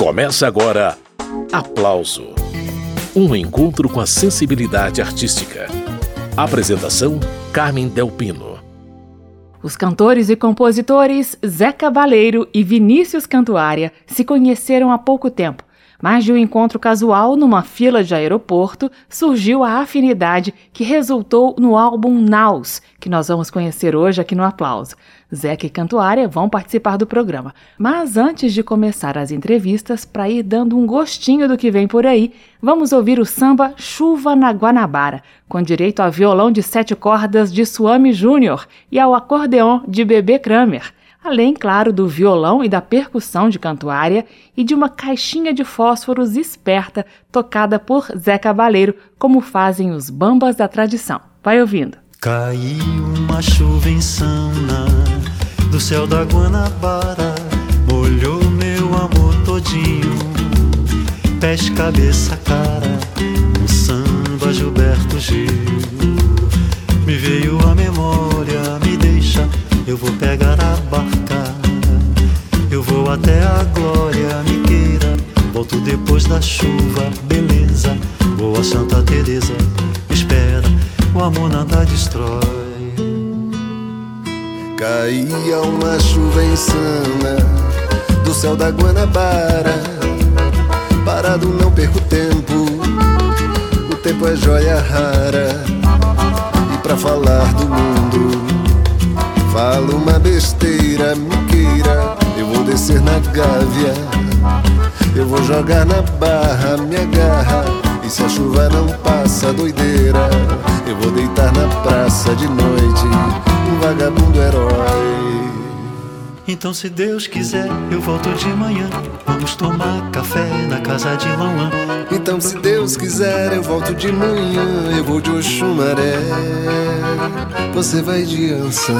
Começa agora Aplauso Um encontro com a sensibilidade artística. Apresentação: Carmen Delpino. Os cantores e compositores Zé Cabaleiro e Vinícius Cantuária se conheceram há pouco tempo mas de um encontro casual numa fila de aeroporto surgiu a afinidade que resultou no álbum Naus, que nós vamos conhecer hoje aqui no Aplauso. Zeca e Cantuária vão participar do programa. Mas antes de começar as entrevistas, para ir dando um gostinho do que vem por aí, vamos ouvir o samba Chuva na Guanabara, com direito a violão de sete cordas de Suame Júnior e ao acordeão de Bebê Kramer além, claro, do violão e da percussão de cantuária e de uma caixinha de fósforos esperta tocada por Zé Cabaleiro, como fazem os bambas da tradição. Vai ouvindo. Caiu uma chuva do céu da Guanabara, molhou meu amor todinho, pés, cabeça, cara, um samba Gilberto Gil. Me veio a memória, me deixa eu vou pegar a barca, eu vou até a glória, me queira. Volto depois da chuva, beleza. Vou a Santa Teresa, espera, o amor nada destrói. Caía uma chuva insana do céu da Guanabara. Parado não perco tempo, o tempo é joia rara. E pra falar do mundo Falo uma besteira, me queira. Eu vou descer na gávea. Eu vou jogar na barra, me agarra. E se a chuva não passa, doideira. Eu vou deitar na praça de noite. Um vagabundo herói. Então, se Deus quiser, eu volto de manhã. Vamos tomar café na casa de Lauan. Então, se Deus quiser, eu volto de manhã. Eu vou de Oxumaré. Você vai de Anção.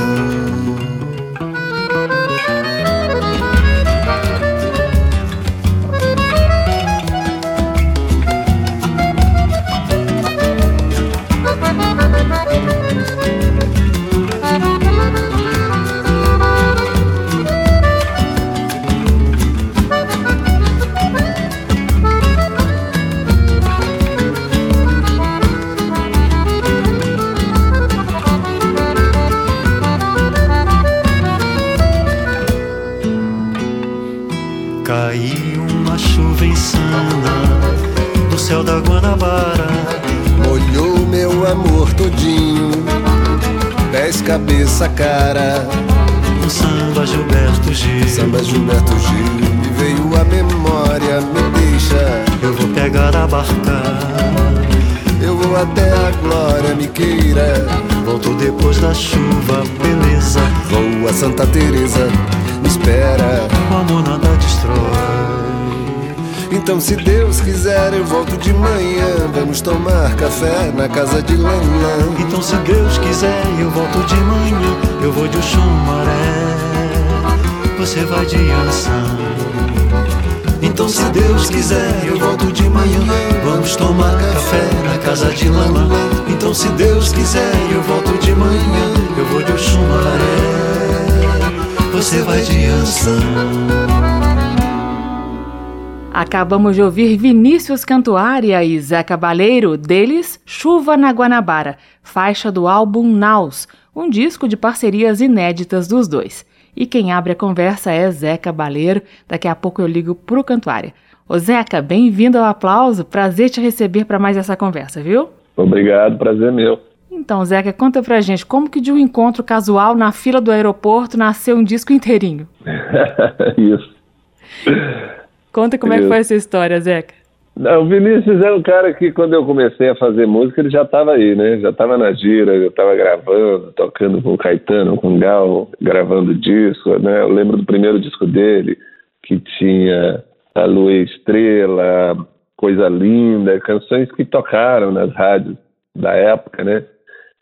Cabeça cara. O samba Gilberto Gil. Samba Gilberto Gil. Me veio a memória, me deixa. Eu vou pegar a barca. Eu vou até a glória, me queira. Volto depois da chuva, beleza. Vou a Santa Teresa, me espera. O amor nada destrói. Então, se Deus quiser, eu volto de manhã. Vamos tomar café na casa de Lanlã. Então, se Deus quiser, eu volto de manhã. Eu vou de Oxumaré, você vai de Ançã. Então, se Deus quiser, eu volto de manhã. Vamos tomar café na casa de Lanlã. Então, se Deus quiser, eu volto de manhã. Eu vou de Oxumaré, você vai de Ançã. Acabamos de ouvir Vinícius Cantuária e Zé Cabaleiro, deles Chuva na Guanabara, faixa do álbum Naus, um disco de parcerias inéditas dos dois. E quem abre a conversa é Zé Cabaleiro, daqui a pouco eu ligo pro Cantuária. Ô Zeca, bem-vindo ao aplauso, prazer te receber para mais essa conversa, viu? Obrigado, prazer meu. Então, Zeca, conta pra gente, como que de um encontro casual na fila do aeroporto nasceu um disco inteirinho? Isso. Conta como é que foi essa história, Zeca. Não, o Vinícius é um cara que, quando eu comecei a fazer música, ele já estava aí, né? Já estava na gira, já estava gravando, tocando com o Caetano, com o Gal, gravando disco, né? Eu lembro do primeiro disco dele, que tinha A Lua e Estrela, Coisa Linda, canções que tocaram nas rádios da época, né?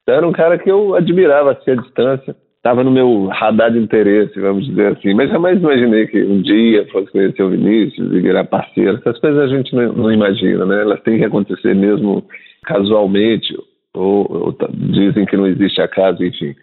Então era um cara que eu admirava assim, à distância estava no meu radar de interesse, vamos dizer assim. Mas jamais imaginei que um dia fosse conhecer o Vinícius e virar parceiro. Essas coisas a gente não, não imagina, né? Elas têm que acontecer mesmo casualmente, ou, ou, dizem que não existe acaso, enfim.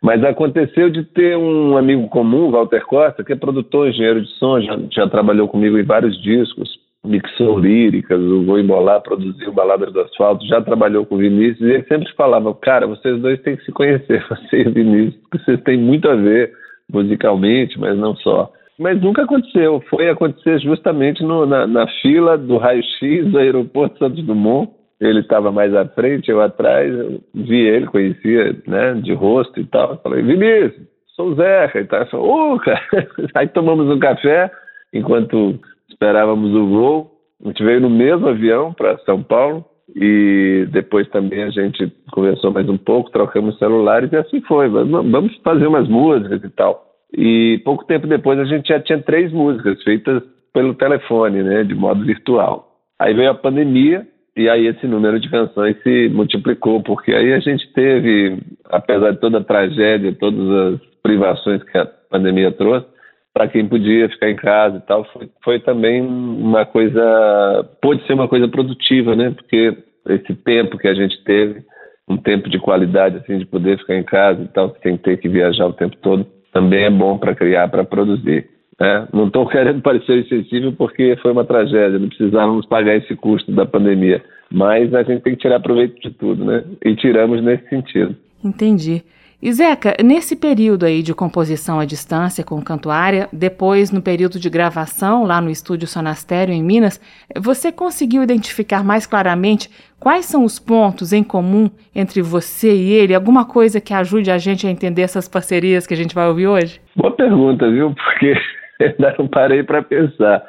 Mas aconteceu de ter um amigo comum, Walter Costa, que é produtor, engenheiro de som, já, já trabalhou comigo em vários discos, mixou líricas, o Vou Embolar, produziu Baladas do Asfalto, já trabalhou com o Vinícius, e ele sempre falava, cara, vocês dois têm que se conhecer, você e Vinícius, porque vocês têm muito a ver musicalmente, mas não só. Mas nunca aconteceu, foi acontecer justamente no, na, na fila do raio-x do aeroporto Santos Dumont, ele estava mais à frente, eu atrás, eu vi ele, conhecia, né, de rosto e tal. Eu falei, Vinícius, sou o Zeca e tal. Ele falou, oh, cara. Aí tomamos um café enquanto esperávamos o voo. A gente veio no mesmo avião para São Paulo e depois também a gente conversou mais um pouco, trocamos celulares e assim foi. Vamos fazer umas músicas e tal. E pouco tempo depois a gente já tinha três músicas feitas pelo telefone, né, de modo virtual. Aí veio a pandemia e aí esse número de canções se multiplicou, porque aí a gente teve, apesar de toda a tragédia, todas as privações que a pandemia trouxe, para quem podia ficar em casa e tal, foi, foi também uma coisa, pôde ser uma coisa produtiva, né? Porque esse tempo que a gente teve, um tempo de qualidade, assim, de poder ficar em casa e tal, sem ter que viajar o tempo todo, também é bom para criar, para produzir. É, não estou querendo parecer excessivo porque foi uma tragédia, não precisávamos pagar esse custo da pandemia. Mas a gente tem que tirar proveito de tudo, né? E tiramos nesse sentido. Entendi. E Zeca, nesse período aí de composição à distância com Cantuária, depois no período de gravação lá no estúdio Sonastério em Minas, você conseguiu identificar mais claramente quais são os pontos em comum entre você e ele? Alguma coisa que ajude a gente a entender essas parcerias que a gente vai ouvir hoje? Boa pergunta, viu? Porque ainda não parei para pensar.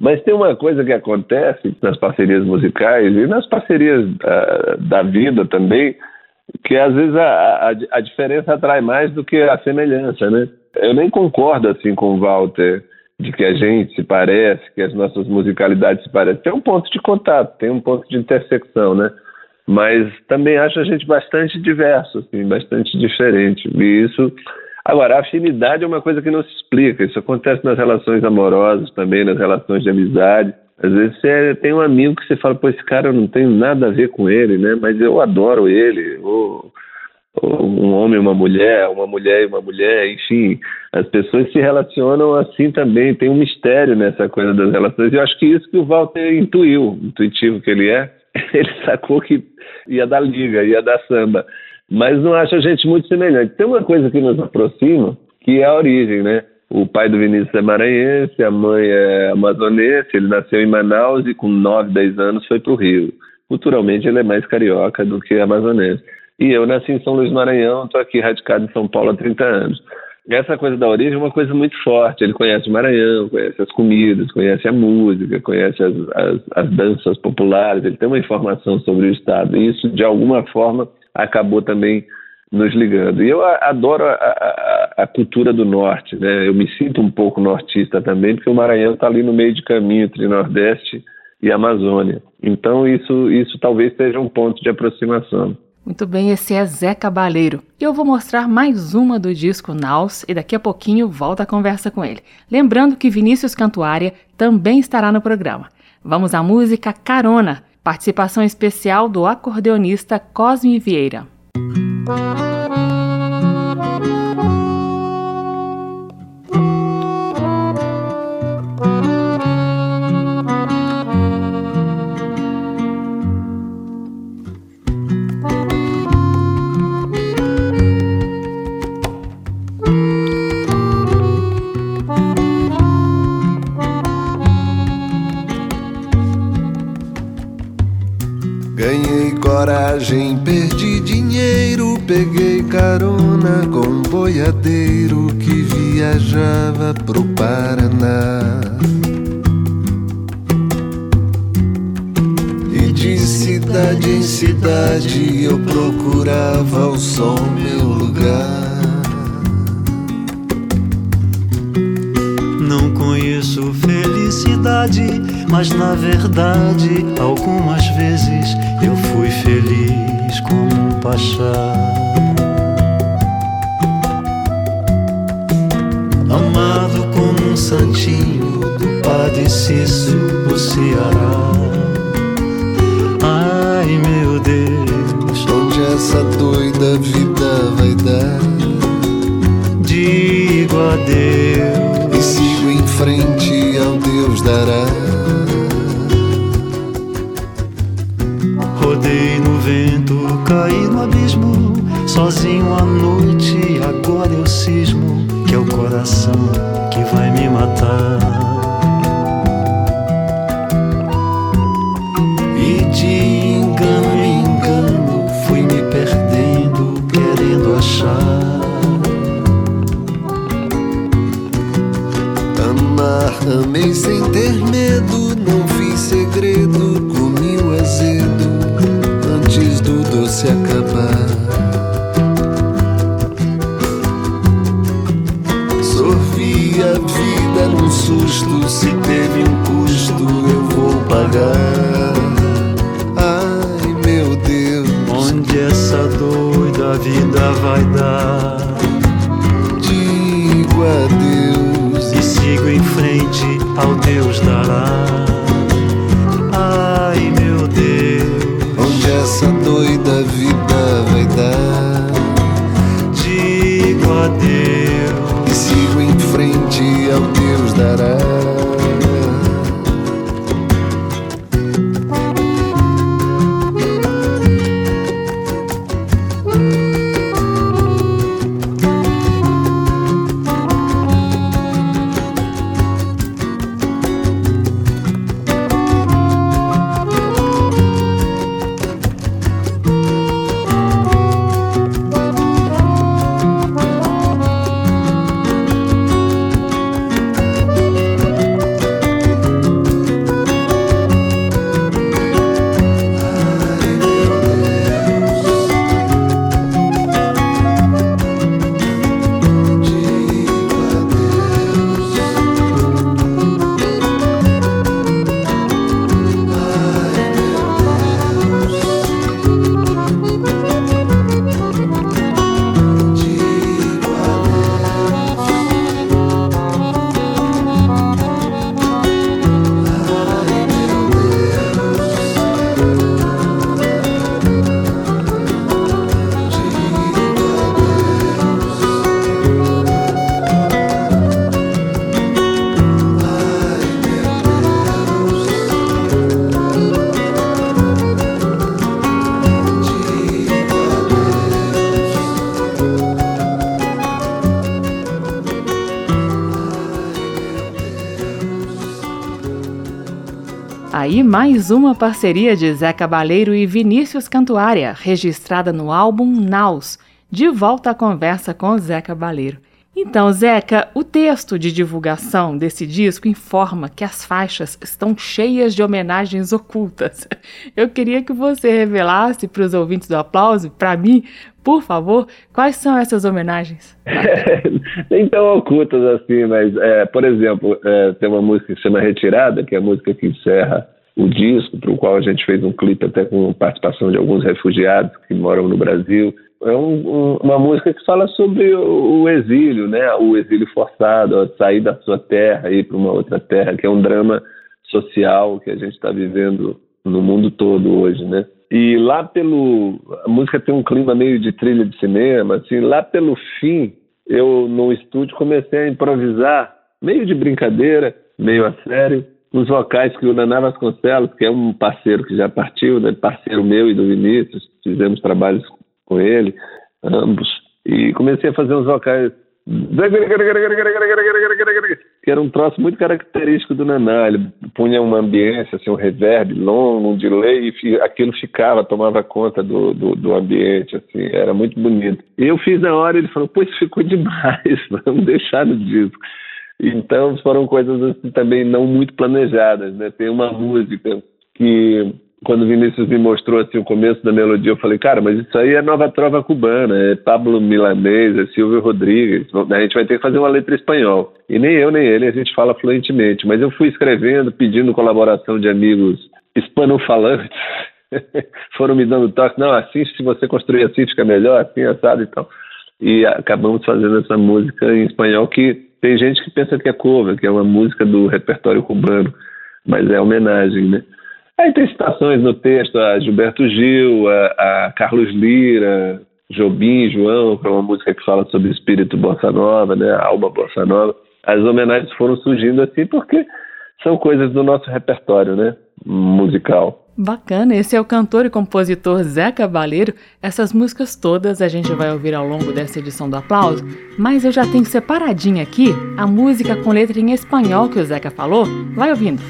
Mas tem uma coisa que acontece nas parcerias musicais e nas parcerias uh, da vida também, que às vezes a, a, a, diferença atrai mais do que a semelhança, né? Eu nem concordo assim com o Walter de que a gente se parece, que as nossas musicalidades se parecem. Tem um ponto de contato, tem um ponto de intersecção, né? Mas também acho a gente bastante diverso, assim, bastante diferente. E isso Agora, a afinidade é uma coisa que não se explica. Isso acontece nas relações amorosas também, nas relações de amizade. Às vezes você tem um amigo que você fala, pô, esse cara eu não tem nada a ver com ele, né? Mas eu adoro ele. Ou, ou um homem e uma mulher, uma mulher e uma mulher, enfim. As pessoas se relacionam assim também. Tem um mistério nessa coisa das relações. E eu acho que isso que o Walter intuiu, intuitivo que ele é, ele sacou que ia dar liga, ia dar samba mas não acho a gente muito semelhante. Tem uma coisa que nos aproxima, que é a origem, né? O pai do Vinícius é maranhense, a mãe é amazonense, ele nasceu em Manaus e com 9, 10 anos foi para o Rio. Culturalmente ele é mais carioca do que amazonense. E eu nasci em São Luís Maranhão, estou aqui radicado em São Paulo há 30 anos. Essa coisa da origem é uma coisa muito forte. Ele conhece o Maranhão, conhece as comidas, conhece a música, conhece as, as, as danças populares, ele tem uma informação sobre o Estado. E isso, de alguma forma, acabou também nos ligando. E eu adoro a, a, a, cultura do norte, né? Eu me sinto um pouco nortista também, porque o Maranhão está ali no meio de caminho entre Nordeste e Amazônia. Então isso, isso talvez seja um ponto de aproximação. Muito bem, esse é Zé Cabaleiro. E eu vou mostrar mais uma do disco Naus e daqui a pouquinho volta a conversa com ele. Lembrando que Vinícius Cantuária também estará no programa. Vamos à música Carona, Participação especial do acordeonista Cosme Vieira. Viagem perdi dinheiro, peguei carona com um boiadeiro que viajava pro Paraná. E de cidade em cidade eu procurava o sol, meu lugar. Não conheço felicidade, mas na verdade, algumas vezes eu fui feliz pachá. Amado como um santinho do Padre Cícero do Ceará. Ai meu Deus, onde essa doida vida vai dar? digo adeus e sigo em frente ao Deus dará. Rodei no vento, caí no abismo, sozinho à noite. Agora eu cismo que é o coração que vai me matar. E de engano em engano fui me perdendo, querendo achar. Amar, amei sem ter medo, não fiz segredo, doce acabar. Sorvi a vida num susto, se teve um custo, eu vou pagar. Ai meu Deus, Onde essa doida vida vai dar? digo adeus. E sigo em frente ao Deus dará. Ai meu Deus, Onde essa doida Aí mais uma parceria de Zé Cabaleiro e Vinícius Cantuária, registrada no álbum Naus, de volta à conversa com Zé Cabaleiro. Então, Zeca, o texto de divulgação desse disco informa que as faixas estão cheias de homenagens ocultas. Eu queria que você revelasse para os ouvintes do aplauso, para mim, por favor, quais são essas homenagens? Nem tão ocultas assim, mas, é, por exemplo, é, tem uma música que se chama Retirada, que é a música que encerra o disco, para o qual a gente fez um clipe até com participação de alguns refugiados que moram no Brasil. É um, um, uma música que fala sobre o, o, exílio, né? O exílio forçado, sair da sua terra e ir para uma outra terra, que é um drama social que a gente está vivendo no mundo todo hoje, né? E lá pelo a música tem um clima meio de trilha de cinema, assim, lá pelo fim, eu no estúdio comecei a improvisar, meio de brincadeira, meio a sério, os vocais que o Naná Vasconcelos, que é um parceiro que já partiu, né, parceiro meu e do Vinícius, fizemos trabalhos com ele, ambos, e comecei a fazer uns vocais que era um troço muito característico do Naná. Ele punha uma ambiência, assim, um reverb longo, um delay, e aquilo ficava, tomava conta do, do, do, ambiente, assim, era muito bonito. E eu fiz na hora, ele falou, pô, isso ficou demais, vamos deixar no disco. Então foram coisas assim, também não muito planejadas, né? Tem uma música que quando o Vinícius me mostrou assim, o começo da melodia, eu falei, cara, mas isso aí é nova trova cubana, é Pablo Milanês, é Silvio Rodrigues, a gente vai ter que fazer uma letra espanhol. E nem eu nem ele a gente fala fluentemente, mas eu fui escrevendo, pedindo colaboração de amigos hispanofalantes, foram me dando toque, não, assim, se você construir assim fica melhor, assim, assado e tal. E acabamos fazendo essa música em espanhol que tem gente que pensa que é cover, que é uma música do repertório cubano, mas é homenagem, né? Aí tem citações no texto a Gilberto Gil, a, a Carlos Lira, Jobim, João, que é uma música que fala sobre espírito bossa nova, né? Alma bossa nova. As homenagens foram surgindo assim porque são coisas do nosso repertório, né? Musical. Bacana, esse é o cantor e compositor Zé Cabaleiro. Essas músicas todas a gente vai ouvir ao longo dessa edição do Aplauso, mas eu já tenho separadinha aqui a música com letra em espanhol que o Zeca falou. Vai ouvindo.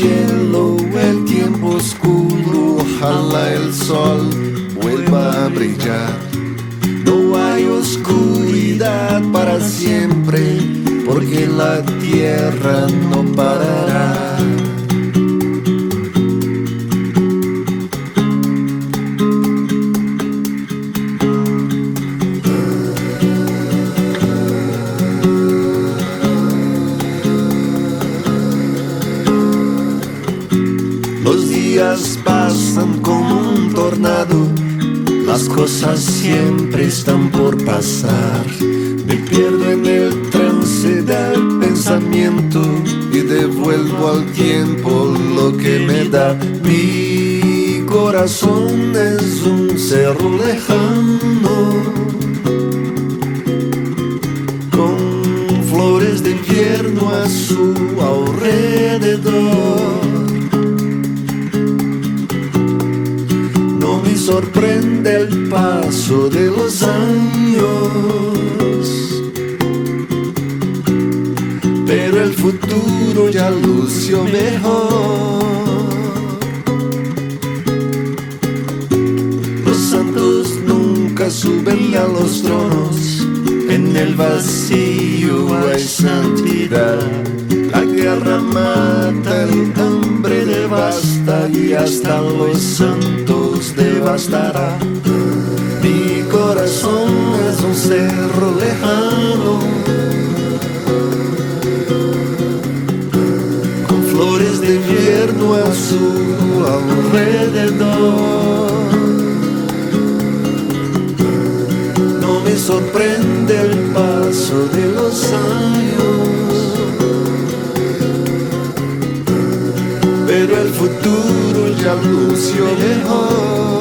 Cielo, el tiempo oscuro, ojalá el sol vuelva a brillar. oscuridad para siempre, porque la tierra no parará. Pasan como un tornado las cosas siempre están por pasar. Me pierdo en el trance del pensamiento y devuelvo al tiempo lo que me da. Mi corazón es un cerro lejano flores de invierno a su alrededor. Sorprende el paso de los años. Pero el futuro ya lució mejor. Los santos nunca suben a los tronos, en el vacío hay santidad. La guerra mata, el hambre devasta y hasta los santos devastará. Mi corazón es un cerro lejano, con flores de invierno a su alrededor. No me sorprende el paso de los años. Pero el futuro ya lució mejor.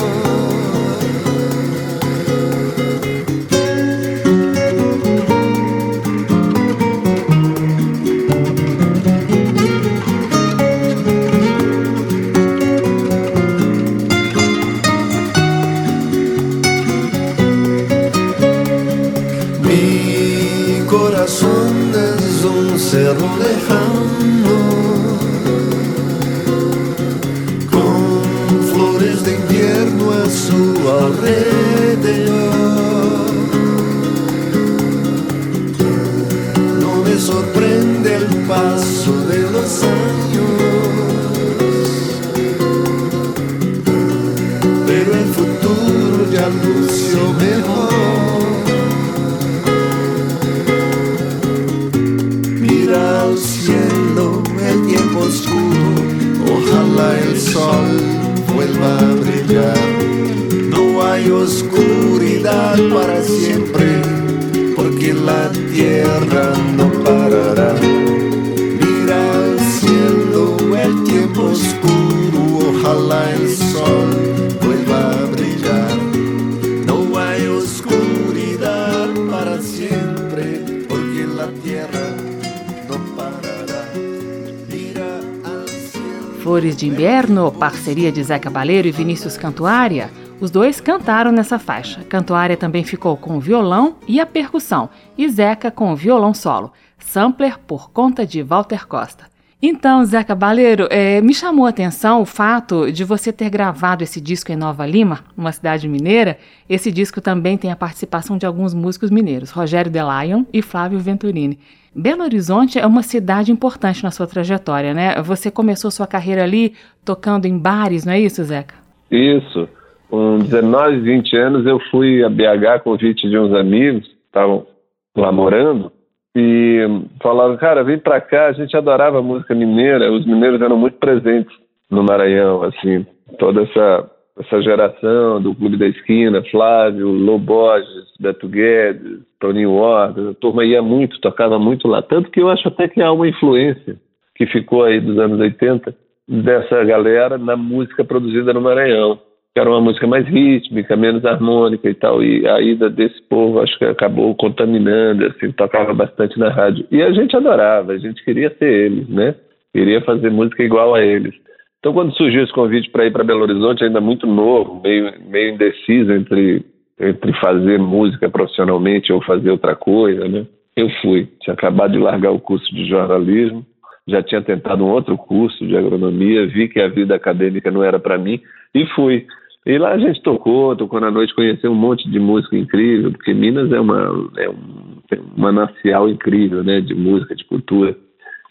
You. De Inverno, parceria de Zé Cabaleiro e Vinícius Cantuária os dois cantaram nessa faixa. Cantuária também ficou com o violão e a percussão, e Zeca com o violão solo, sampler por conta de Walter Costa. Então, Zeca Baleiro, é, me chamou a atenção o fato de você ter gravado esse disco em Nova Lima, uma cidade mineira. Esse disco também tem a participação de alguns músicos mineiros, Rogério Delayon e Flávio Venturini. Belo Horizonte é uma cidade importante na sua trajetória, né? Você começou sua carreira ali tocando em bares, não é isso, Zeca? Isso. Com 19, 20 anos, eu fui a BH convite de uns amigos que estavam lá morando e falaram, cara, vem pra cá, a gente adorava música mineira, os mineiros eram muito presentes no Maranhão, assim, toda essa, essa geração do Clube da Esquina, Flávio, Loborges, Beto Guedes, New Orleans, a turma ia muito, tocava muito lá. Tanto que eu acho até que há uma influência que ficou aí dos anos 80 dessa galera na música produzida no Maranhão. Que era uma música mais rítmica, menos harmônica e tal. E a ida desse povo acho que acabou contaminando, assim, tocava bastante na rádio. E a gente adorava, a gente queria ser eles, né? Queria fazer música igual a eles. Então, quando surgiu esse convite para ir para Belo Horizonte, ainda muito novo, meio, meio indeciso entre, entre fazer música profissionalmente ou fazer outra coisa, né? Eu fui. Tinha acabado de largar o curso de jornalismo, já tinha tentado um outro curso de agronomia, vi que a vida acadêmica não era para mim e fui. E lá a gente tocou, tocou na noite, conheceu um monte de música incrível, porque Minas é uma, é um, uma nacial incrível, né, de música, de cultura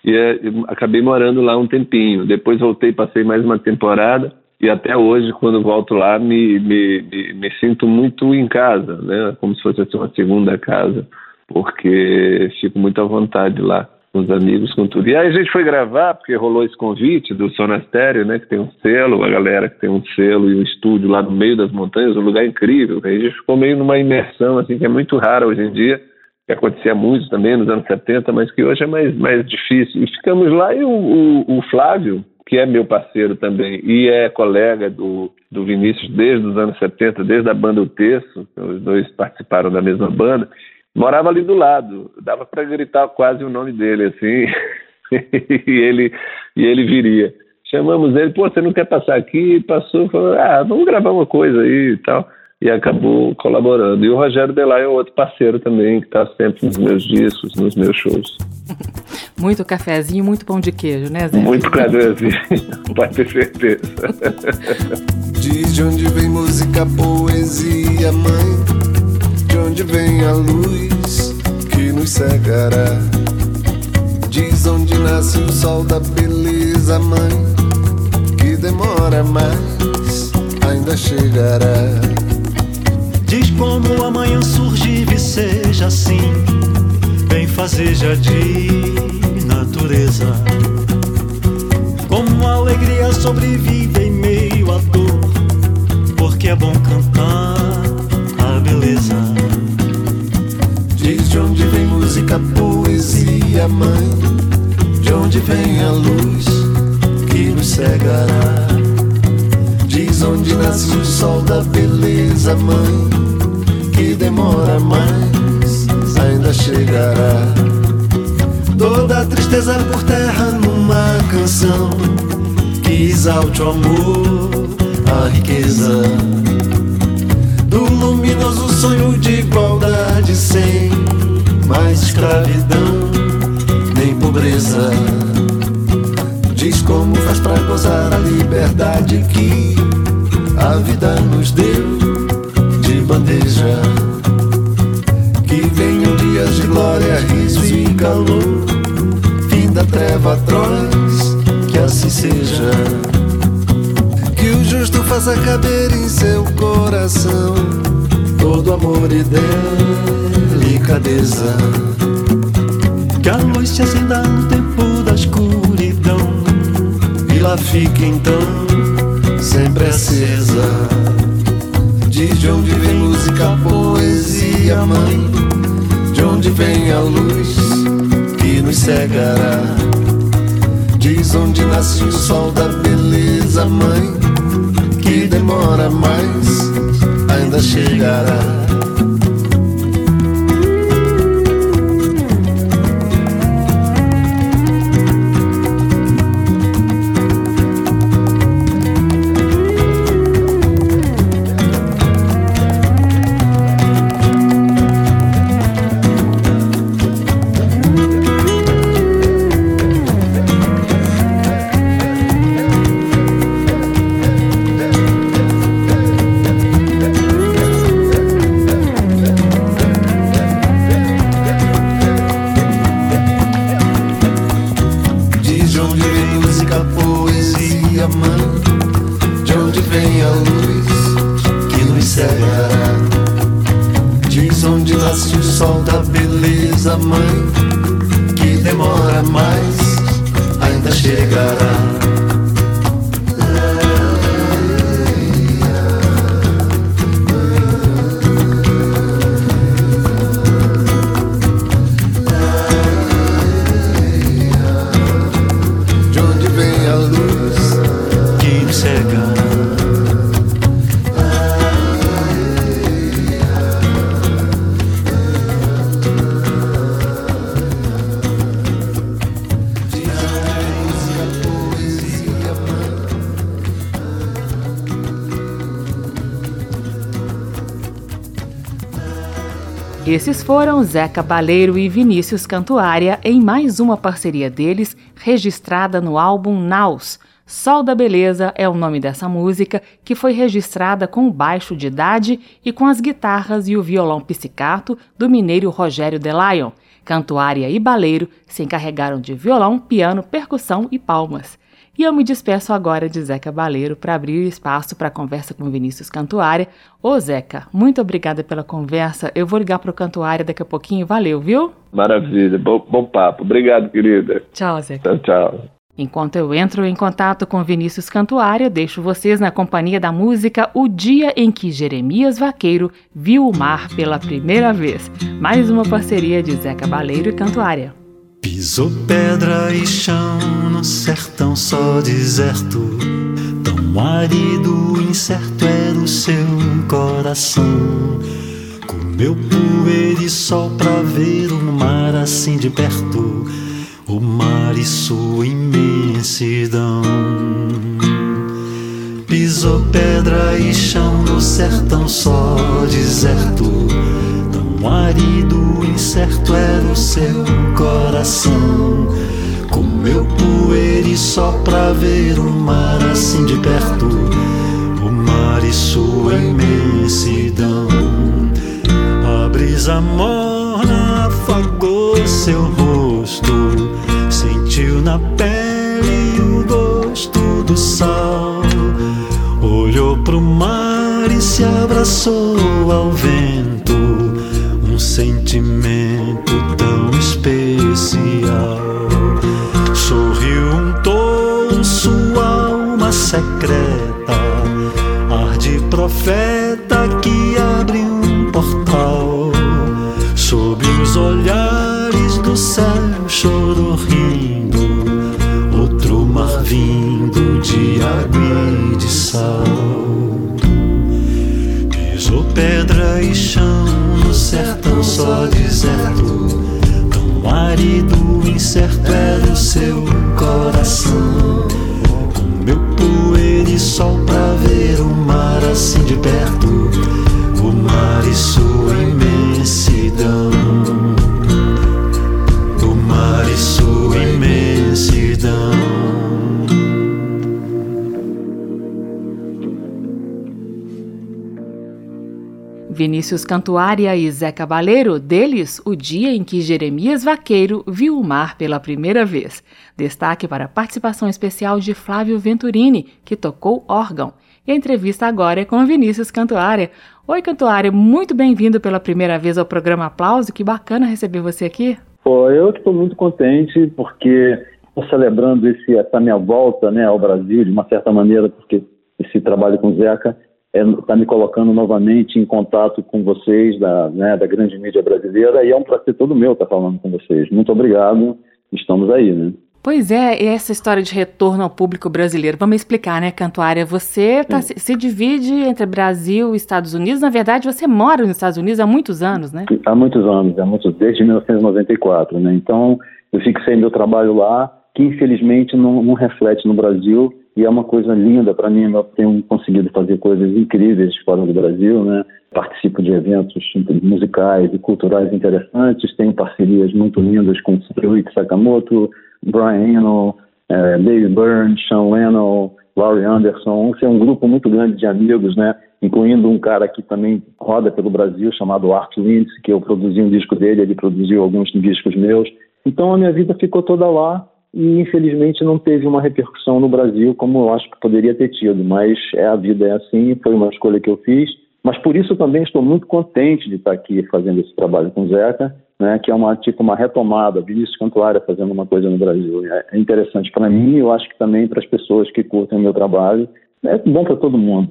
e é, acabei morando lá um tempinho. Depois voltei, passei mais uma temporada e até hoje, quando volto lá, me, me, me, me sinto muito em casa, né? Como se fosse assim, uma segunda casa, porque fico muito à vontade lá com os amigos, com tudo. E aí a gente foi gravar, porque rolou esse convite do Sonastério, né? Que tem um selo, a galera que tem um selo e um estúdio lá no meio das montanhas, um lugar incrível. Aí a gente ficou meio numa imersão, assim, que é muito rara hoje em dia que acontecia muito também nos anos 70, mas que hoje é mais, mais difícil. E ficamos lá e o, o, o Flávio, que é meu parceiro também e é colega do, do Vinícius desde os anos 70, desde a banda O Terço, os dois participaram da mesma banda, morava ali do lado, dava para gritar quase o nome dele assim, e ele e ele viria. Chamamos ele, pô, você não quer passar aqui? Passou, falou, ah, vamos gravar uma coisa aí e tal e acabou colaborando. E o Rogério Delay é outro parceiro também, que está sempre nos meus discos, nos meus shows. Muito cafezinho, muito pão de queijo, né, Zé? Muito cafezinho, pode ter certeza. Diz de onde vem música, poesia, mãe? De onde vem a luz que nos cegará? Diz onde nasce o sol da beleza, mãe? Que demora mais, ainda chegará. Diz como amanhã surge e seja assim, bem fazeja de natureza. Como a alegria sobrevive em meio à dor, porque é bom cantar a beleza. Diz de onde vem música, poesia, mãe, de onde vem a luz que nos cegará. Onde nasce o sol da beleza, mãe, que demora mais, ainda chegará. Toda tristeza por terra numa canção que exalte o amor, a riqueza do luminoso sonho de igualdade sem mais escravidão nem pobreza. Diz como faz pra gozar a liberdade que a vida nos deu de bandeja. Que venham dias de glória, riso e calor, fim da treva atroz, que assim seja. Que o justo faça caber em seu coração todo amor e delicadeza. Que a luz se acenda no tempo da escuridão e lá fique então sempre acesa. Diz de onde vem música, poesia, mãe. De onde vem a luz que nos cegará. Diz onde nasce o sol da beleza, mãe. Que demora mais, ainda chegará. Esses foram Zeca Baleiro e Vinícius Cantuária em mais uma parceria deles, registrada no álbum Naus. Sol da Beleza é o nome dessa música, que foi registrada com o baixo de idade e com as guitarras e o violão psicato do mineiro Rogério Delayon. Cantuária e Baleiro se encarregaram de violão, piano, percussão e palmas. E eu me despeço agora de Zeca Baleiro para abrir espaço para a conversa com Vinícius Cantuária. Ô Zeca, muito obrigada pela conversa. Eu vou ligar para o Cantuária daqui a pouquinho. Valeu, viu? Maravilha, bom, bom papo. Obrigado, querida. Tchau, Zeca. Tchau, tchau. Enquanto eu entro em contato com Vinícius Cantuária, deixo vocês na companhia da música O Dia em que Jeremias Vaqueiro viu o mar pela primeira vez. Mais uma parceria de Zeca Baleiro e Cantuária. Pisou pedra e chão no sertão só deserto. Tão árido, incerto era o seu coração. Comeu poeira e sol pra ver o mar assim de perto o mar e sua imensidão. Pisou pedra e chão no sertão só deserto, tão árido, incerto era o seu coração. Comeu poeira só pra ver o mar assim de perto, o mar e sua imensidão. A brisa morna afagou seu rosto sentiu na pele o gosto do sol. Olhou pro mar e se abraçou ao vento. Um sentimento tão especial. Sorriu um tom, sua alma secreta. Ar de profeta que abre um portal. Sob os olhares do céu chorou rindo, outro mar vindo de água e de sal. Pisou pedra e chão sertão só deserto, tão árido, incerto era o seu coração. Comeu poeira e sol pra ver o mar assim de perto, o mar e sua imensidão. Vinícius Cantuária e Zé Cabaleiro, deles o dia em que Jeremias Vaqueiro viu o mar pela primeira vez. Destaque para a participação especial de Flávio Venturini, que tocou órgão. E a entrevista agora é com Vinícius Cantuária. Oi, Cantuária, muito bem-vindo pela primeira vez ao programa Aplauso. Que bacana receber você aqui. Pô, eu estou muito contente porque estou celebrando esse, essa minha volta né, ao Brasil, de uma certa maneira, porque esse trabalho com o Zeca está é, me colocando novamente em contato com vocês da, né, da grande mídia brasileira e é um prazer todo meu estar falando com vocês. Muito obrigado, estamos aí, né? Pois é, e essa história de retorno ao público brasileiro, vamos explicar, né, Cantuária? Você tá, se, se, divide entre Brasil e Estados Unidos, na verdade você mora nos Estados Unidos há muitos anos, né? Há muitos anos, há muitos, desde 1994, né? Então, eu fixei meu trabalho lá, que infelizmente não, não reflete no Brasil, e é uma coisa linda para mim. Eu tenho conseguido fazer coisas incríveis fora do Brasil, né? Participo de eventos musicais e culturais interessantes, tenho parcerias muito lindas com Ryuichi Sakamoto, Brian Eno, eh, Dave Byrne, Sean Lennon, Laurie Anderson. Esse é um grupo muito grande de amigos, né? Incluindo um cara que também roda pelo Brasil, chamado Art Lintz, que eu produzi um disco dele, ele produziu alguns discos meus. Então a minha vida ficou toda lá e infelizmente não teve uma repercussão no Brasil como eu acho que poderia ter tido, mas é a vida é assim, foi uma escolha que eu fiz, mas por isso também estou muito contente de estar aqui fazendo esse trabalho com o Zeca, né, que é uma tipo uma retomada, Vinícius Cantuária fazendo uma coisa no Brasil. É interessante para mim e eu acho que também para as pessoas que curtem o meu trabalho, é bom para todo mundo.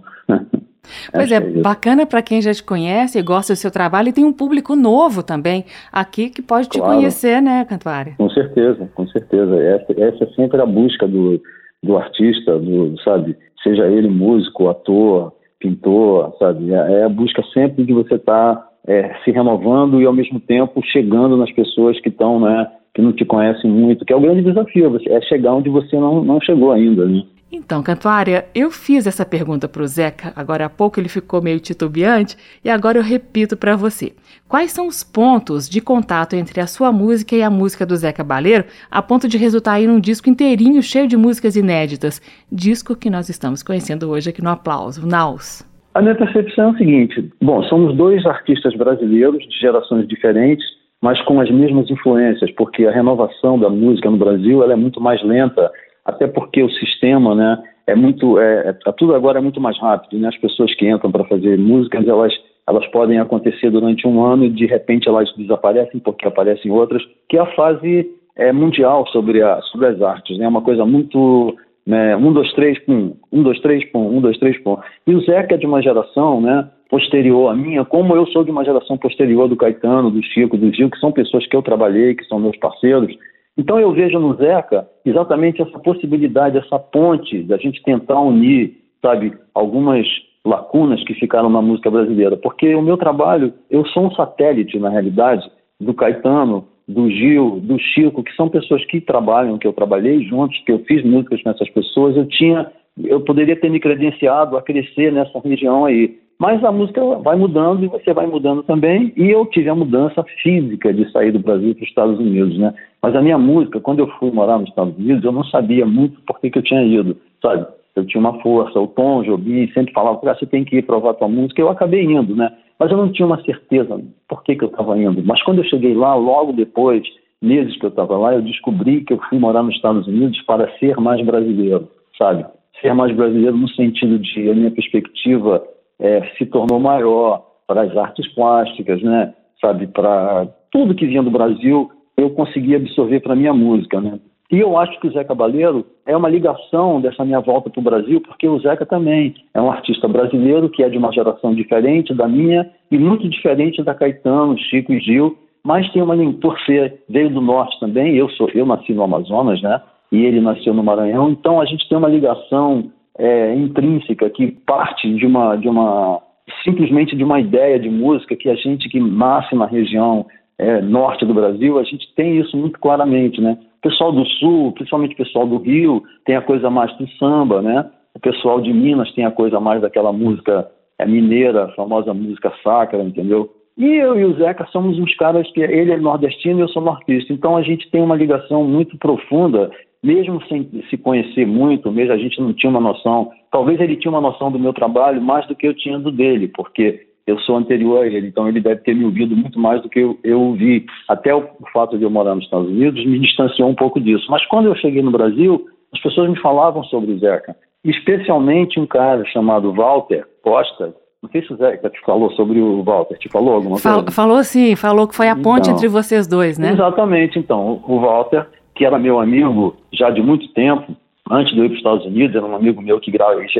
Pois é, é bacana para quem já te conhece e gosta do seu trabalho e tem um público novo também aqui que pode te conhecer, né, Cantuária? Com certeza, com certeza. Essa, essa é sempre a busca do, do artista, do, sabe? Seja ele músico, ator, pintor, sabe? É, é a busca sempre de você estar tá, é, se renovando e ao mesmo tempo chegando nas pessoas que estão, né? que não te conhecem muito, que é o grande desafio, é chegar onde você não, não chegou ainda, né? Então, Cantuária, eu fiz essa pergunta para o Zeca, agora há pouco ele ficou meio titubeante, e agora eu repito para você. Quais são os pontos de contato entre a sua música e a música do Zeca Baleiro, a ponto de resultar em um disco inteirinho cheio de músicas inéditas? Disco que nós estamos conhecendo hoje aqui no Aplauso, Naus. A minha percepção é o seguinte: bom, somos dois artistas brasileiros de gerações diferentes, mas com as mesmas influências, porque a renovação da música no Brasil ela é muito mais lenta até porque o sistema, né, é muito, é, é, tudo agora é muito mais rápido, né? As pessoas que entram para fazer músicas, elas elas podem acontecer durante um ano e de repente elas desaparecem porque aparecem outras, que é a fase é, mundial sobre, a, sobre as artes, né? É uma coisa muito né, um, dois, três, pum, um, dois, três, pum, um, dois, três, pum. E o Zeca é de uma geração, né, posterior à minha, como eu sou de uma geração posterior do Caetano, do Chico, do Gil, que são pessoas que eu trabalhei, que são meus parceiros, então eu vejo no Zeca exatamente essa possibilidade, essa ponte da gente tentar unir, sabe, algumas lacunas que ficaram na música brasileira, porque o meu trabalho, eu sou um satélite na realidade do Caetano, do Gil, do Chico, que são pessoas que trabalham, que eu trabalhei juntos, que eu fiz músicas com essas pessoas, eu tinha, eu poderia ter me credenciado a crescer nessa região aí. Mas a música vai mudando e você vai mudando também. E eu tive a mudança física de sair do Brasil para os Estados Unidos, né? Mas a minha música, quando eu fui morar nos Estados Unidos, eu não sabia muito por que, que eu tinha ido, sabe? Eu tinha uma força, o Tom Jobim sempre falava, ah, você tem que ir provar tua música. Eu acabei indo, né? Mas eu não tinha uma certeza por que, que eu estava indo. Mas quando eu cheguei lá, logo depois, meses que eu estava lá, eu descobri que eu fui morar nos Estados Unidos para ser mais brasileiro, sabe? Ser mais brasileiro no sentido de a minha perspectiva é, se tornou maior para as artes plásticas, né? Sabe, para tudo que vinha do Brasil, eu consegui absorver para minha música, né? E eu acho que o Zé Cabaleiro é uma ligação dessa minha volta para o Brasil, porque o Zeca também é um artista brasileiro que é de uma geração diferente da minha e muito diferente da Caetano, Chico e Gil, mas tem uma por ser veio do norte também. Eu sou eu nasci no Amazonas, né? E ele nasceu no Maranhão, então a gente tem uma ligação é, intrínseca que parte de uma, de uma simplesmente de uma ideia de música que a gente que nasce na região é, norte do Brasil, a gente tem isso muito claramente, né? O pessoal do Sul, principalmente o pessoal do Rio, tem a coisa mais do samba, né? O pessoal de Minas tem a coisa mais daquela música é, mineira, a famosa música sacra, entendeu? E eu e o Zeca somos uns caras que ele é nordestino e eu sou nortista. Então a gente tem uma ligação muito profunda mesmo sem se conhecer muito, mesmo a gente não tinha uma noção, talvez ele tinha uma noção do meu trabalho mais do que eu tinha do dele, porque eu sou anterior a ele, então ele deve ter me ouvido muito mais do que eu, eu ouvi. Até o, fato de eu morar nos Estados Unidos me distanciou um pouco disso. Mas quando eu cheguei no Brasil, as pessoas me falavam sobre o Zeca, especialmente um cara chamado Walter Costa, não sei se o Zeca te falou sobre o Walter, te falou alguma Fal coisa? Falou sim, falou que foi a ponte então, entre vocês dois, né? Exatamente, então, o Walter que era meu amigo já de muito tempo, antes de eu ir para os Estados Unidos, era um amigo meu que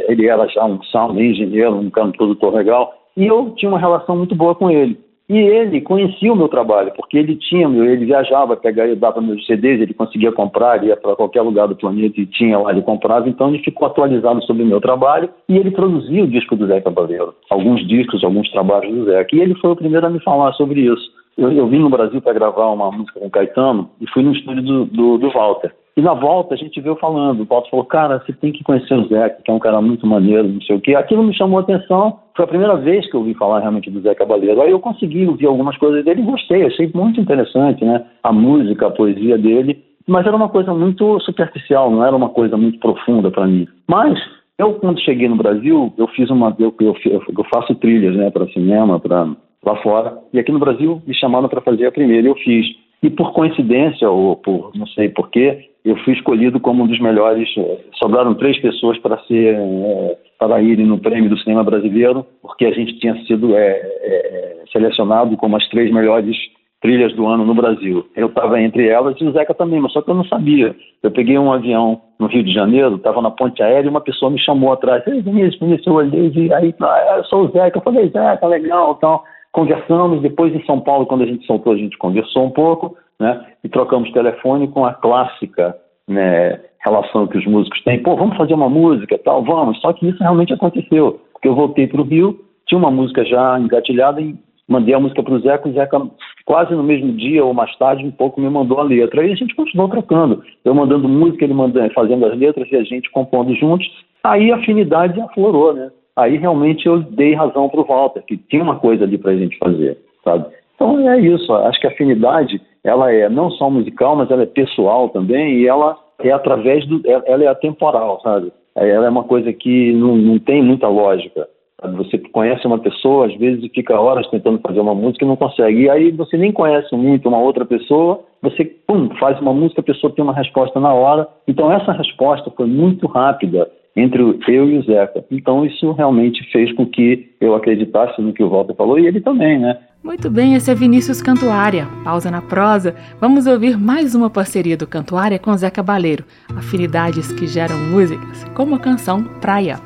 ele era já um sound engenheiro, um canto produtor legal, e eu tinha uma relação muito boa com ele. E ele conhecia o meu trabalho, porque ele tinha, ele viajava, pegava, dava meus CDs, ele conseguia comprar, ia para qualquer lugar do planeta e tinha lá, ele comprava, então ele ficou atualizado sobre o meu trabalho e ele produzia o disco do Zé Cabaleiro, alguns discos, alguns trabalhos do Zé. E ele foi o primeiro a me falar sobre isso. Eu, eu vim no Brasil para gravar uma música com o Caetano e fui no estúdio do, do, do, Walter. E na volta a gente veio falando. O Walter falou: Cara, você tem que conhecer o Zé, que é um cara muito maneiro, não sei o quê. Aquilo me chamou a atenção. Foi a primeira vez que eu ouvi falar realmente do Zé Cabaleiro. Aí eu consegui ouvir algumas coisas dele e gostei. Achei muito interessante, né? A música, a poesia dele. Mas era uma coisa muito superficial, não era uma coisa muito profunda para mim. Mas eu, quando cheguei no Brasil, eu fiz uma. Eu, eu, eu faço trilhas, né, para cinema, para lá fora. E aqui no Brasil me chamaram para fazer a primeira e eu fiz. E por coincidência, ou por não sei porquê, eu fui escolhido como um dos melhores. Eh, sobraram três pessoas para ser é, para irem no prêmio do cinema brasileiro, porque a gente tinha sido é, é, selecionado como as três melhores trilhas do ano no Brasil. Eu estava entre elas e o Zeca também, mas só que eu não sabia. Eu peguei um avião no Rio de Janeiro, estava na ponte aérea e uma pessoa me chamou atrás. Ei, Vinícius, Vinícius, eu olhei e aí, ah, eu sou o Zeca. Eu falei, Zeca, legal, então conversamos, depois em São Paulo, quando a gente soltou, a gente conversou um pouco, né, e trocamos telefone com a clássica né, relação que os músicos têm, pô, vamos fazer uma música tal, vamos, só que isso realmente aconteceu, porque eu voltei para o Rio, tinha uma música já engatilhada e mandei a música para o Zeca, o Zeca quase no mesmo dia ou mais tarde, um pouco me mandou a letra. Aí a gente continuou trocando. Eu mandando música, ele mandando, fazendo as letras e a gente compondo juntos. Aí a afinidade aflorou, né? Aí realmente eu dei razão para o Walter, que tinha uma coisa ali para a gente fazer, sabe? Então é isso. Acho que a afinidade ela é não só musical, mas ela é pessoal também e ela é através do, ela é atemporal, sabe? Ela é uma coisa que não, não tem muita lógica. Você conhece uma pessoa, às vezes, fica horas tentando fazer uma música e não consegue. E aí você nem conhece muito uma outra pessoa, você pum, faz uma música, a pessoa tem uma resposta na hora. Então essa resposta foi muito rápida entre eu e o Zeca. Então isso realmente fez com que eu acreditasse no que o Walter falou e ele também, né? Muito bem, esse é Vinícius Cantuária. Pausa na prosa. Vamos ouvir mais uma parceria do Cantuária com Zé Cabaleiro. Afinidades que geram músicas, como a canção Praia.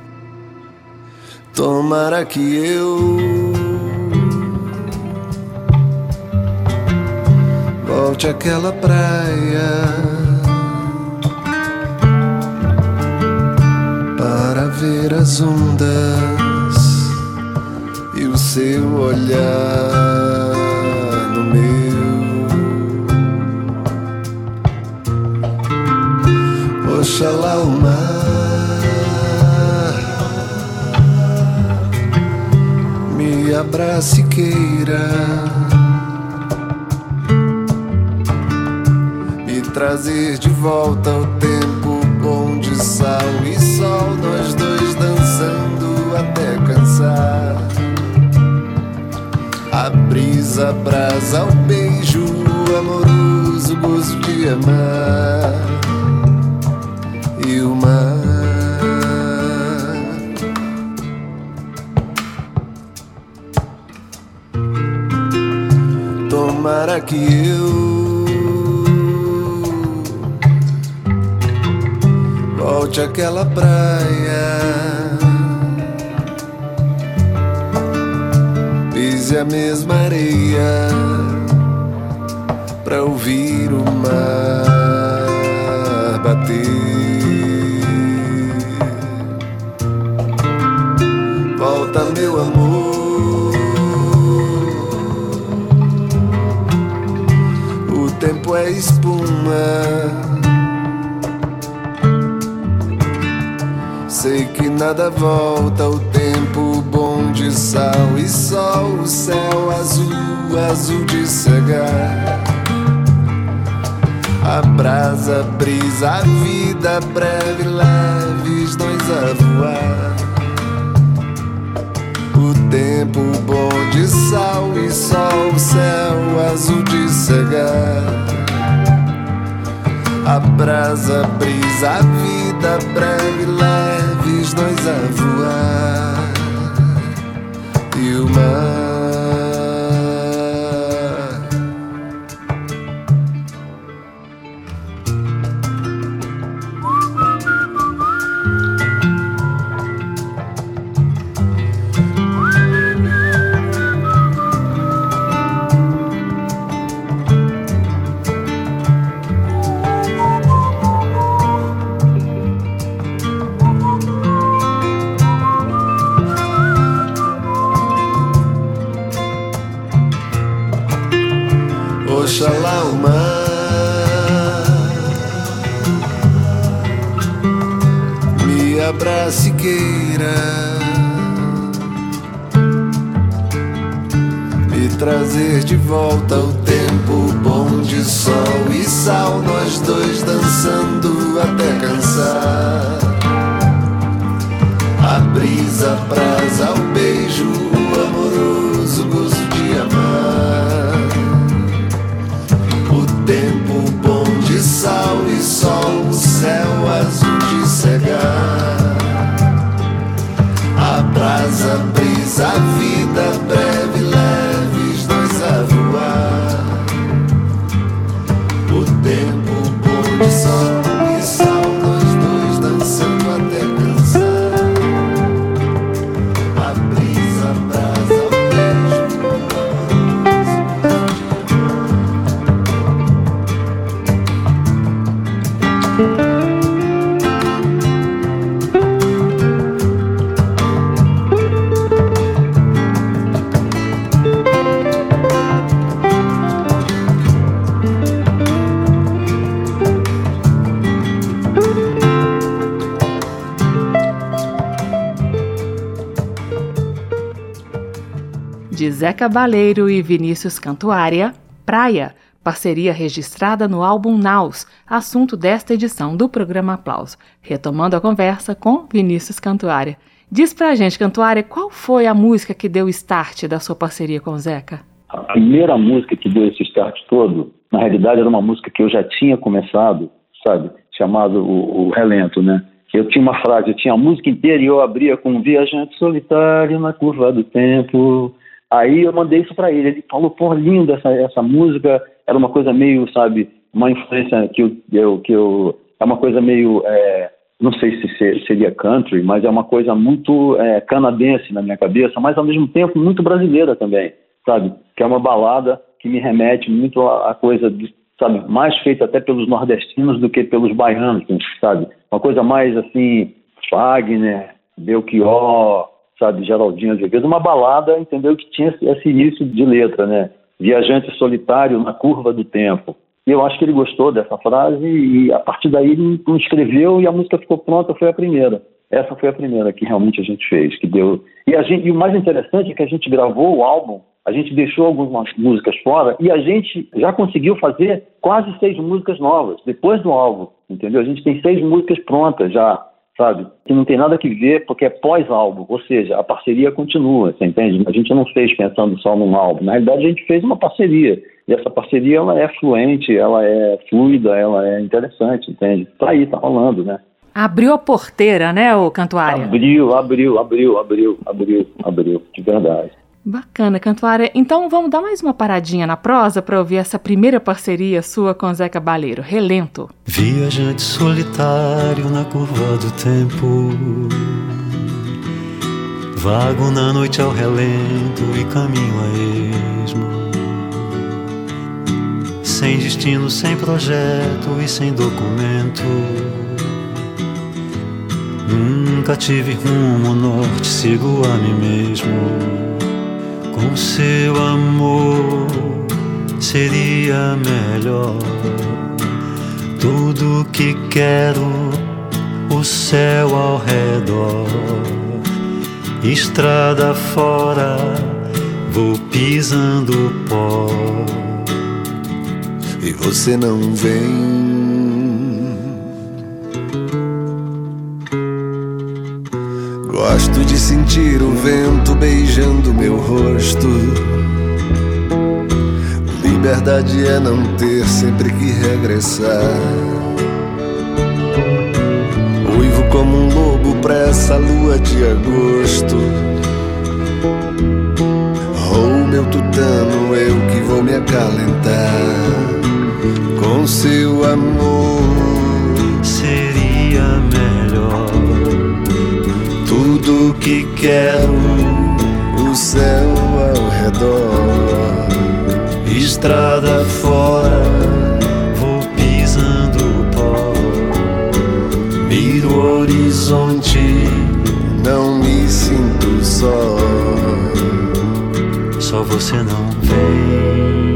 Tomara que eu volte àquela praia para ver as ondas e o seu olhar no meu. Oxalá o mar me abrace e queira me trazer de volta o tempo bom de sal e sol, até cansar. A brisa brasa, o beijo amoroso, gosto de amar e o mar. Tomara que eu volte àquela praia, a mesma areia pra ouvir o mar bater. Volta, meu amor. tempo é espuma. Sei que nada volta, o tempo de sal e sol, o céu azul, azul de cegar. A brasa, brisa, a vida breve, leves nós a voar. O tempo bom de sal e sol, céu azul de cegar. A brasa, brisa, a vida breve, leves nós a voar. E o de Zeca Baleiro e Vinícius Cantuária, Praia, parceria registrada no álbum Naus, assunto desta edição do programa Aplauso. Retomando a conversa com Vinícius Cantuária. Diz pra gente, Cantuária, qual foi a música que deu start da sua parceria com o Zeca? A primeira música que deu esse start todo, na realidade era uma música que eu já tinha começado, sabe? Chamado o, o Relento, né? Eu tinha uma frase, eu tinha a música inteira e eu abria com Viajante Solitário na Curva do Tempo. Aí eu mandei isso para ele. Ele falou, pô, lindo essa, essa música. Era uma coisa meio, sabe, uma influência que eu. eu que eu é uma coisa meio. É, não sei se seria country, mas é uma coisa muito é, canadense na minha cabeça, mas ao mesmo tempo muito brasileira também, sabe? Que é uma balada que me remete muito à, coisa, de, sabe, mais feita até pelos nordestinos do que pelos baianos, sabe? Uma coisa mais assim, Wagner, Belchior, sabe, Geraldinho Azevedo, uma balada, entendeu, que tinha esse início de letra, né? Viajante solitário na curva do tempo. E eu acho que ele gostou dessa frase e a partir daí ele escreveu e a música ficou pronta, foi a primeira. Essa foi a primeira que realmente a gente fez, que deu. E, a gente, e o mais interessante é que a gente gravou o álbum, a gente deixou algumas músicas fora e a gente já conseguiu fazer quase seis músicas novas depois do álbum, entendeu? A gente tem seis músicas prontas já, sabe? Que não tem nada que ver porque é pós-álbum, ou seja, a parceria continua, você entende? A gente não fez pensando só num álbum, na realidade a gente fez uma parceria. E essa parceria ela é fluente, ela é fluida, ela é interessante, entende? Tá aí, tá rolando, né? Abriu a porteira, né, o Cantuária? Abriu, abriu, abriu, abriu, abriu, abriu, de verdade. Bacana, Cantuária. Então vamos dar mais uma paradinha na prosa para ouvir essa primeira parceria sua com Zeca Baleiro, Relento. Viajante solitário na curva do tempo, vago na noite ao relento e caminho a esmo sem destino, sem projeto e sem documento. Nunca tive rumo norte, sigo a mim mesmo. Com seu amor seria melhor. Tudo que quero, o céu ao redor. Estrada fora, vou pisando pó e você não vem. Gosto de sentir o vento beijando meu rosto. Liberdade é não ter sempre que regressar. Uivo como um lobo pra essa lua de agosto. Ou meu tutano, eu que vou me acalentar com seu amor Tudo que quero, o céu ao redor, estrada fora, vou pisando pó. Miro o horizonte, não me sinto só. Só você não vem.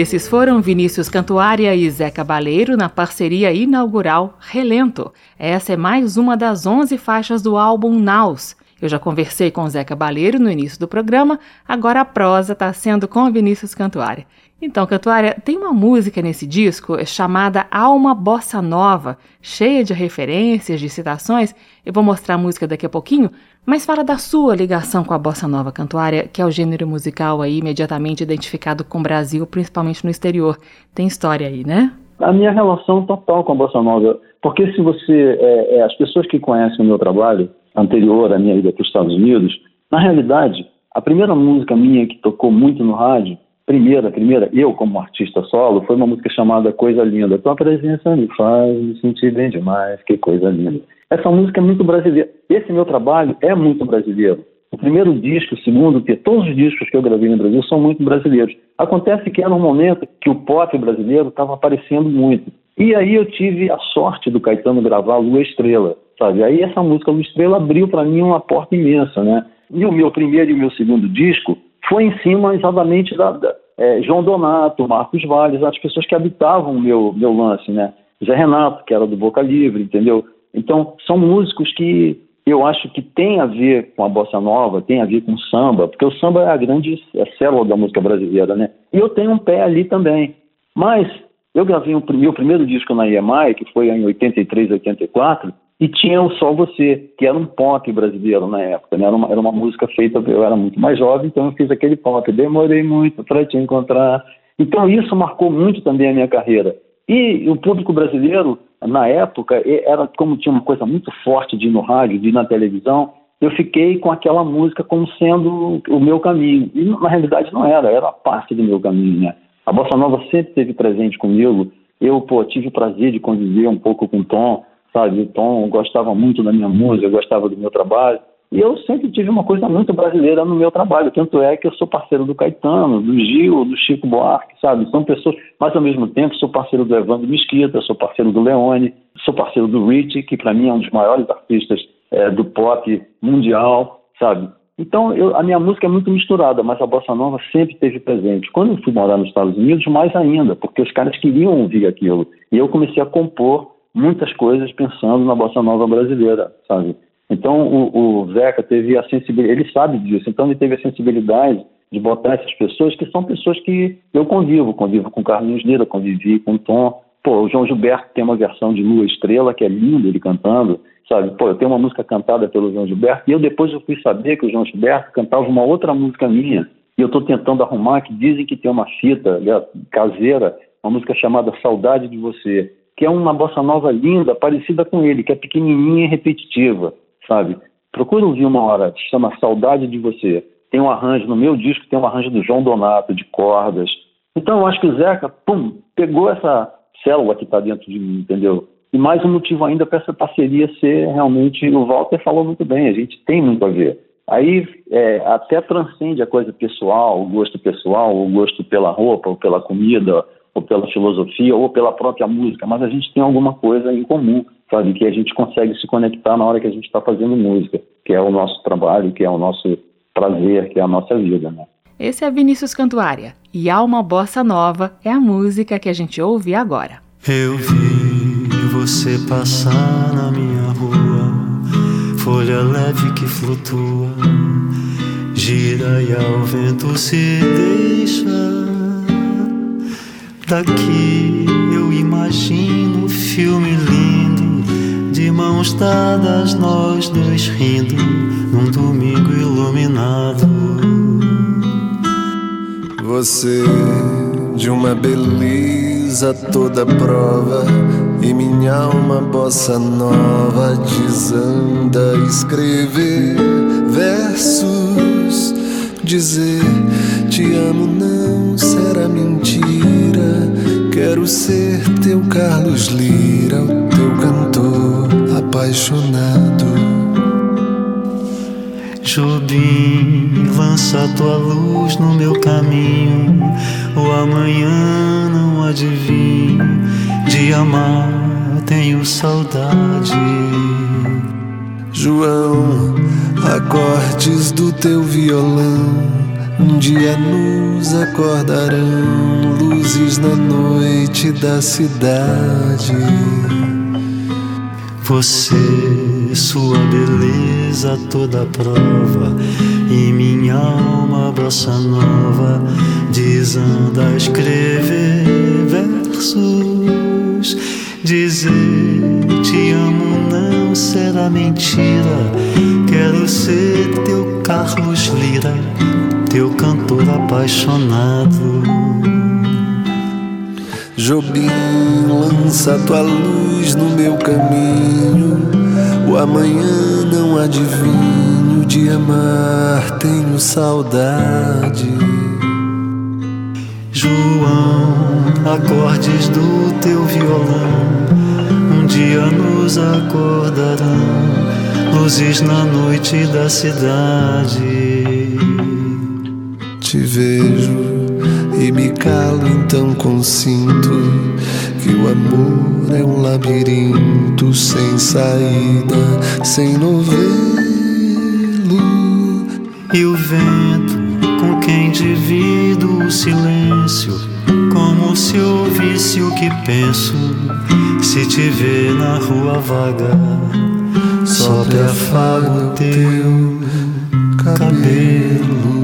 Esses foram Vinícius Cantuária e Zé Cabaleiro na parceria inaugural Relento. Essa é mais uma das 11 faixas do álbum Naus. Eu já conversei com Zé Cabaleiro no início do programa, agora a prosa está sendo com Vinícius Cantuária. Então, Cantuária, tem uma música nesse disco chamada Alma Bossa Nova, cheia de referências, de citações. Eu vou mostrar a música daqui a pouquinho, mas fala da sua ligação com a Bossa Nova Cantuária, que é o gênero musical aí imediatamente identificado com o Brasil, principalmente no exterior. Tem história aí, né? A minha relação total com a Bossa Nova, porque se você, é, é, as pessoas que conhecem o meu trabalho anterior à minha ida para os Estados Unidos, na realidade, a primeira música minha que tocou muito no rádio primeira, primeira, eu como artista solo, foi uma música chamada Coisa Linda. Tua presença me faz me sentir bem demais, que coisa linda. Essa música é muito brasileira. Esse meu trabalho é muito brasileiro. O primeiro disco, o segundo, todos os discos que eu gravei no Brasil são muito brasileiros. Acontece que era um momento que o pop brasileiro estava aparecendo muito. E aí eu tive a sorte do Caetano gravar Lua Estrela, sabe? Aí essa música Lua Estrela abriu para mim uma porta imensa, né? E o meu primeiro e o meu segundo disco foi em cima exatamente da, da é, João Donato, Marcos Valles, as pessoas que habitavam o meu, meu lance, né? Zé Renato, que era do Boca Livre, entendeu? Então, são músicos que eu acho que tem a ver com a bossa nova, tem a ver com o samba, porque o samba é a grande é a célula da música brasileira, né? E eu tenho um pé ali também. Mas eu gravei o meu primeiro disco na EMI, que foi em 83, 84, e tinha o Só Você, que era um pop brasileiro na época, né? era, uma, era uma música feita, eu era muito mais jovem, então eu fiz aquele pop, demorei muito para te encontrar. Então isso marcou muito também a minha carreira. E o público brasileiro, na época, era como tinha uma coisa muito forte de ir no rádio, de ir na televisão, eu fiquei com aquela música como sendo o meu caminho. E na realidade não era, era parte do meu caminho, né? A Bossa Nova sempre esteve presente comigo. Eu, pô, tive o prazer de conviver um pouco com o Tom, sabe? O Tom gostava muito da minha música, gostava do meu trabalho. E eu sempre tive uma coisa muito brasileira no meu trabalho, tanto é que eu sou parceiro do Caetano, do Gil, do Chico Buarque, sabe? São pessoas, mas ao mesmo tempo sou parceiro do Evandro Mesquita, sou parceiro do Leone, sou parceiro do Rich, que para mim é um dos maiores artistas é, do pop mundial, sabe? Então eu, a minha música é muito misturada, mas a bossa nova sempre esteve presente. Quando eu fui morar nos Estados Unidos, mais ainda, porque os caras queriam ouvir aquilo. E eu comecei a compor muitas coisas pensando na bossa nova brasileira, sabe? Então o, o Zeca teve a sensibilidade, ele sabe disso, então ele teve a sensibilidade de botar essas pessoas que são pessoas que eu convivo, convivo com Carlinhos Lira, convivi com Tom. Pô, o João Gilberto tem uma versão de Lua Estrela que é linda ele cantando, sabe? Pô, eu tenho uma música cantada pelo João Gilberto e eu depois eu fui saber que o João Gilberto cantava uma outra música minha e eu estou tentando arrumar que dizem que tem uma fita né, caseira, uma música chamada Saudade de Você que é uma bossa nova linda, parecida com ele, que é pequenininha e repetitiva, sabe? Procura ouvir uma hora, chama Saudade de Você. Tem um arranjo, no meu disco tem um arranjo do João Donato, de cordas. Então eu acho que o Zeca, pum, pegou essa célula que está dentro de mim, entendeu? E mais um motivo ainda para essa parceria ser realmente, o Walter falou muito bem, a gente tem muito a ver. Aí é, até transcende a coisa pessoal, o gosto pessoal, o gosto pela roupa, ou pela comida, ou pela filosofia, ou pela própria música, mas a gente tem alguma coisa em comum, sabe? Que a gente consegue se conectar na hora que a gente está fazendo música, que é o nosso trabalho, que é o nosso prazer, que é a nossa vida, né? Esse é Vinícius Cantuária e Alma Bossa Nova é a música que a gente ouve agora. Eu vi você passar na minha rua, folha leve que flutua, gira e ao vento se deixa Daqui eu imagino um filme lindo, de mãos dadas, nós dois rindo, num domingo iluminado. Você de uma beleza toda prova, e minha alma bossa nova desanda escrever versos, dizer te amo não será mentira Quero ser teu Carlos Lira, o teu cantor apaixonado. Jobim, lança tua luz no meu caminho. O amanhã não adivinho. De amar tenho saudade. João, acordes do teu violão Um dia nos acordarão luzes na noite da cidade. Você, sua beleza toda prova, e minha alma bossa nova desanda a escrever versos. Dizer te amo não será mentira. Quero ser teu Carlos Lira, teu cantor apaixonado. Jobim, lança tua luz no meu caminho. O amanhã não adivinho de amar, tenho saudade. João, acordes do teu violão, um dia nos acordarão, luzes na noite da cidade. Te vejo e me calo, então consinto que o amor é um labirinto sem saída, sem novelo. E o vento com quem divido o silêncio, como se ouvisse o que penso. Se te ver na rua vaga, sobre afago teu cabelo.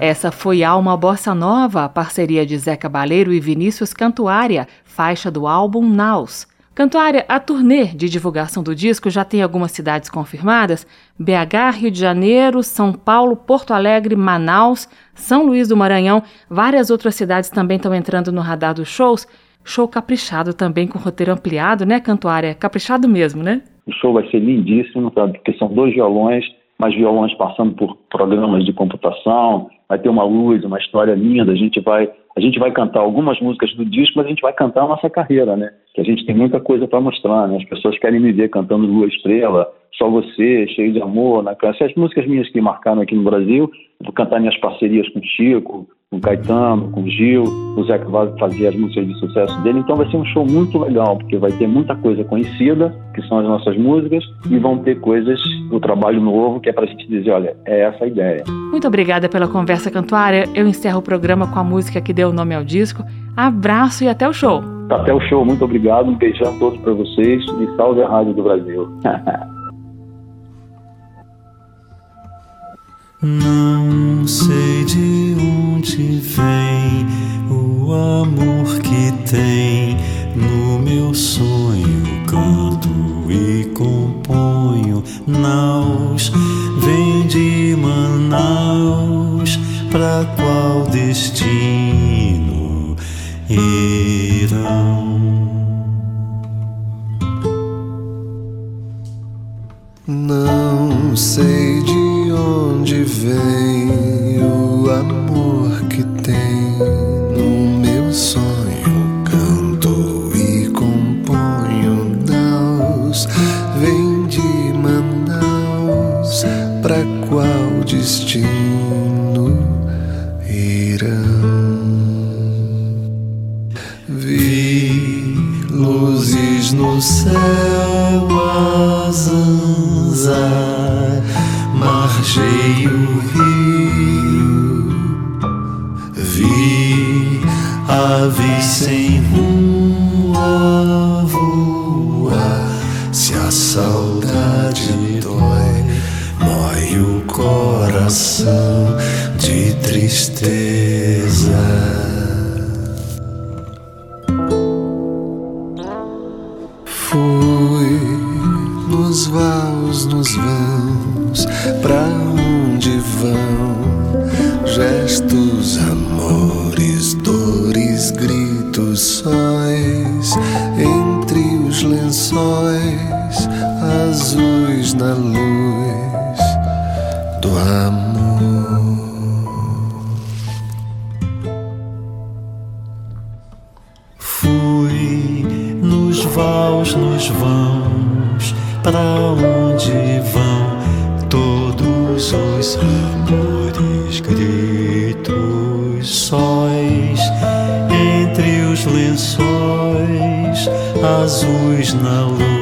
Essa foi Alma Bossa Nova, parceria de Zé Cabaleiro e Vinícius Cantuária, faixa do álbum Naus. Cantuária, a turnê de divulgação do disco já tem algumas cidades confirmadas: BH, Rio de Janeiro, São Paulo, Porto Alegre, Manaus, São Luís do Maranhão. Várias outras cidades também estão entrando no radar dos shows. Show caprichado também, com roteiro ampliado, né, Cantuária? Caprichado mesmo, né? O show vai ser lindíssimo, sabe? Porque são dois violões, mas violões passando por programas de computação, vai ter uma luz, uma história linda. A gente vai, a gente vai cantar algumas músicas do disco, mas a gente vai cantar a nossa carreira, né? Que a gente tem muita coisa para mostrar, né? As pessoas querem me ver cantando Lua Estrela, Só Você, Cheio de Amor, na canção. As músicas minhas que marcaram aqui no Brasil, vou cantar minhas parcerias com Chico, com Caetano, com Gil, o Zé que vai fazer as músicas de sucesso dele. Então vai ser um show muito legal, porque vai ter muita coisa conhecida, que são as nossas músicas, e vão ter coisas do trabalho novo, que é para a gente dizer, olha, é essa a ideia. Muito obrigada pela conversa, Cantuária. Eu encerro o programa com a música que deu o nome ao disco. Abraço e até o show. Até o show, muito obrigado, um beijão todos para vocês e salve a Rádio do Brasil. Não sei de onde vem o amor que tem nos vãos, pra onde vão todos os amores, gritos, sóis, entre os lençóis azuis na luz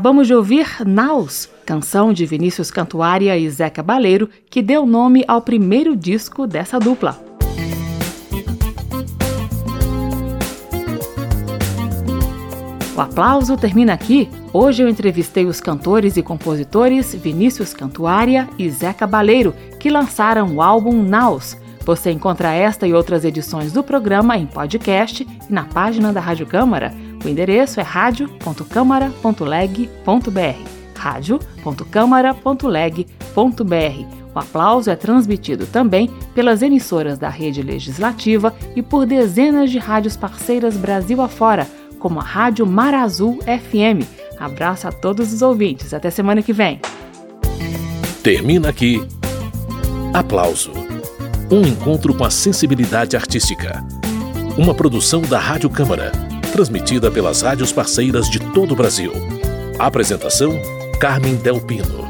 Acabamos de ouvir Naus, canção de Vinícius Cantuária e Zeca Baleiro, que deu nome ao primeiro disco dessa dupla. O aplauso termina aqui. Hoje eu entrevistei os cantores e compositores Vinícius Cantuária e Zeca Baleiro, que lançaram o álbum Naus. Você encontra esta e outras edições do programa em podcast e na página da Rádio Câmara. O endereço é radio.câmara.leg.br. radio.câmara.leg.br. O aplauso é transmitido também pelas emissoras da rede legislativa e por dezenas de rádios parceiras Brasil afora, como a Rádio Mar Azul FM. Abraço a todos os ouvintes. Até semana que vem. Termina aqui. Aplauso. Um encontro com a sensibilidade artística. Uma produção da Rádio Câmara transmitida pelas rádios parceiras de todo o Brasil. Apresentação: Carmen Del Pino.